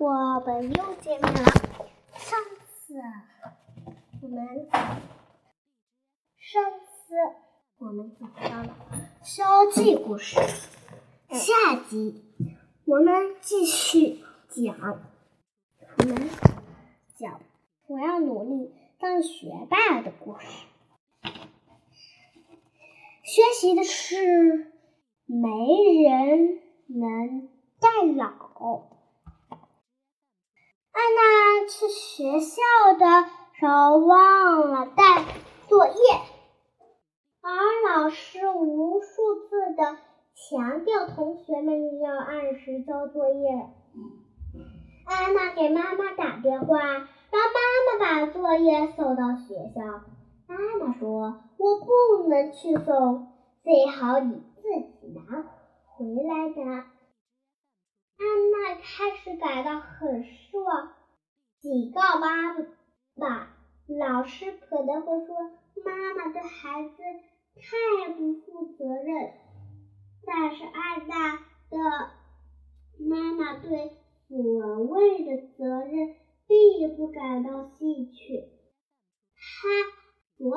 我们又见面了。上次我们上次我们讲。到了西游记故事，下集我们继续讲。我们讲。我要努力当学霸的故事。学习的事，没人能代劳。安娜去学校的时候忘了带作业，而老师无数次的强调同学们要按时交作业。安娜给妈妈打电话，让妈妈把作业送到学校。妈妈说：“我不能去送，最好你自己拿回来的。”安娜开始感到很失望，警告妈妈：“老师可能会说妈妈对孩子太不负责任。”但是安娜的妈妈对所谓的责任并不感到兴趣，她所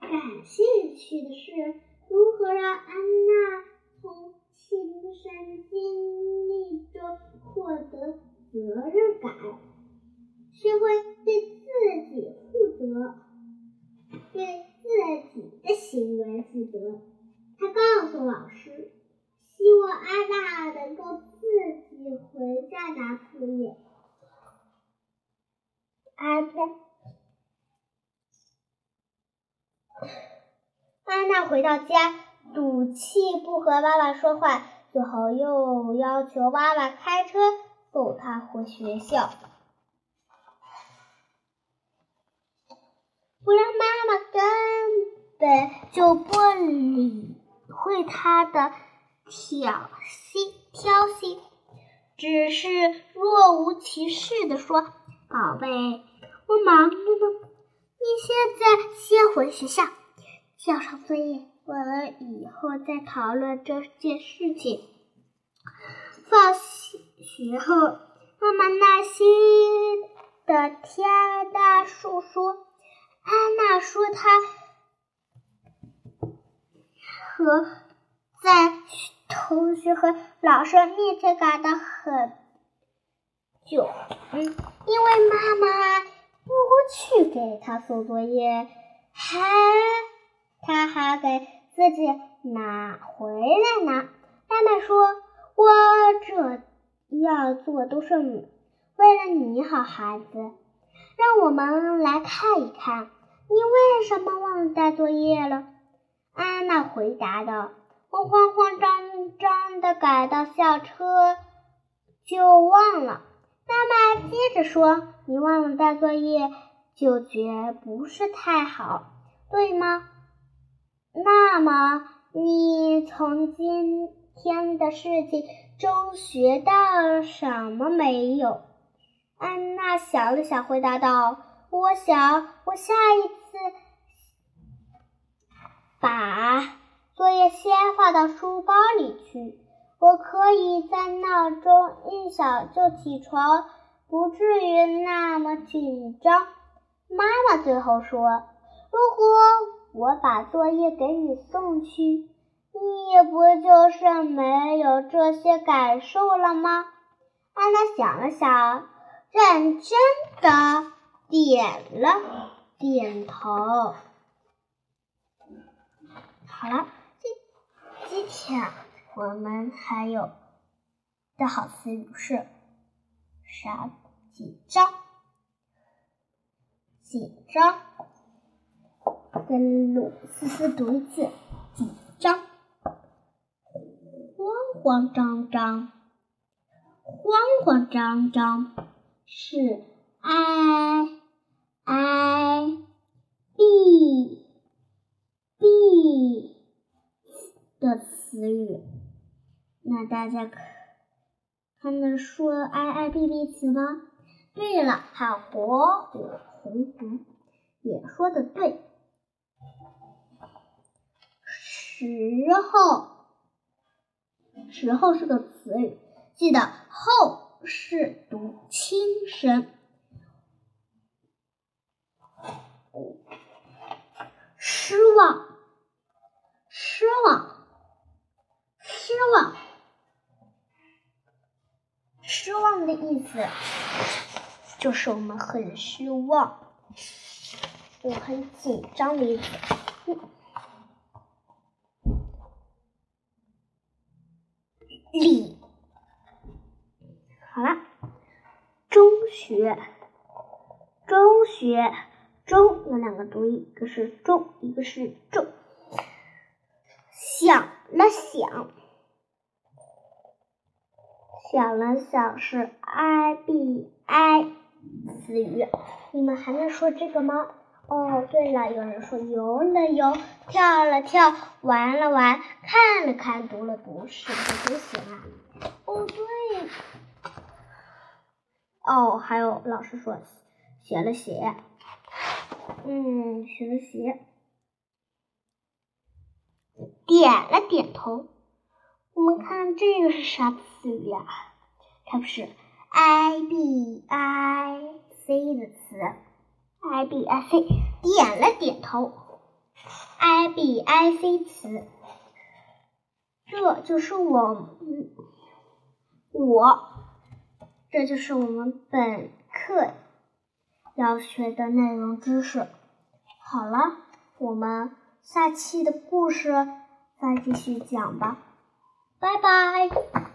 感兴趣的是如何让安娜从亲身经历责任感，学会对自己负责，对自己的行为负责。他告诉老师，希望安娜能够自己回家拿作业。安娜，安娜回到家。赌气不和妈妈说话，最后又要求妈妈开车送他回学校，不然妈妈根本就不理会他的挑衅挑衅，只是若无其事的说：“宝贝，我忙着呢，你现在先回学校，交上作业。”我们以后再讨论这件事情。放心学后，妈妈耐心的听大树说：“安娜说她和在同学和老师面前感到很久，嗯，因为妈妈不去给她送作业，还她还给。”自己拿回来呢。妈妈说：“我这要做都是为了你好，孩子。让我们来看一看，你为什么忘了带作业了？”安娜回答道：“我慌慌张张的赶到校车，就忘了。”妈妈接着说：“你忘了带作业，就觉不是太好，对吗？”那么，你从今天的事情中学到什么没有？安娜想了想，回答道：“我想，我下一次把作业先放到书包里去，我可以在闹钟一响就起床，不至于那么紧张。”妈妈最后说：“如果……”我把作业给你送去，你不就是没有这些感受了吗？安娜想了想，认真的点了点头。好了，今今天我们还有的好词语是啥？紧张，紧张。跟鲁思思读一次，紧张，慌张张，慌慌张张是 i i b b 的词语。那大家可还能说 i i b b 词吗？对了，还有火火红红也说的对。时候，时候是个词语，记得后是读轻声。失望，失望，失望，失望的意思就是我们很失望，我很紧张的意思。理，好了，中学，中学。中有两个读音，一个是中，一个是重。想了想，想了想是 i b i 词语。你们还能说这个吗？哦，对了，有人说游了游，跳了跳，玩了玩，看了看，读了读，是不是都行啊？哦，对。哦，还有老师说写了写。嗯，学了学，点了点头。我们看这个是啥词语呀？它不是 i b i c 的词，i b i c 点了点头，i b i c 词，这就是我，我，这就是我们本课。要学的内容知识，好了，我们下期的故事再继续讲吧，拜拜。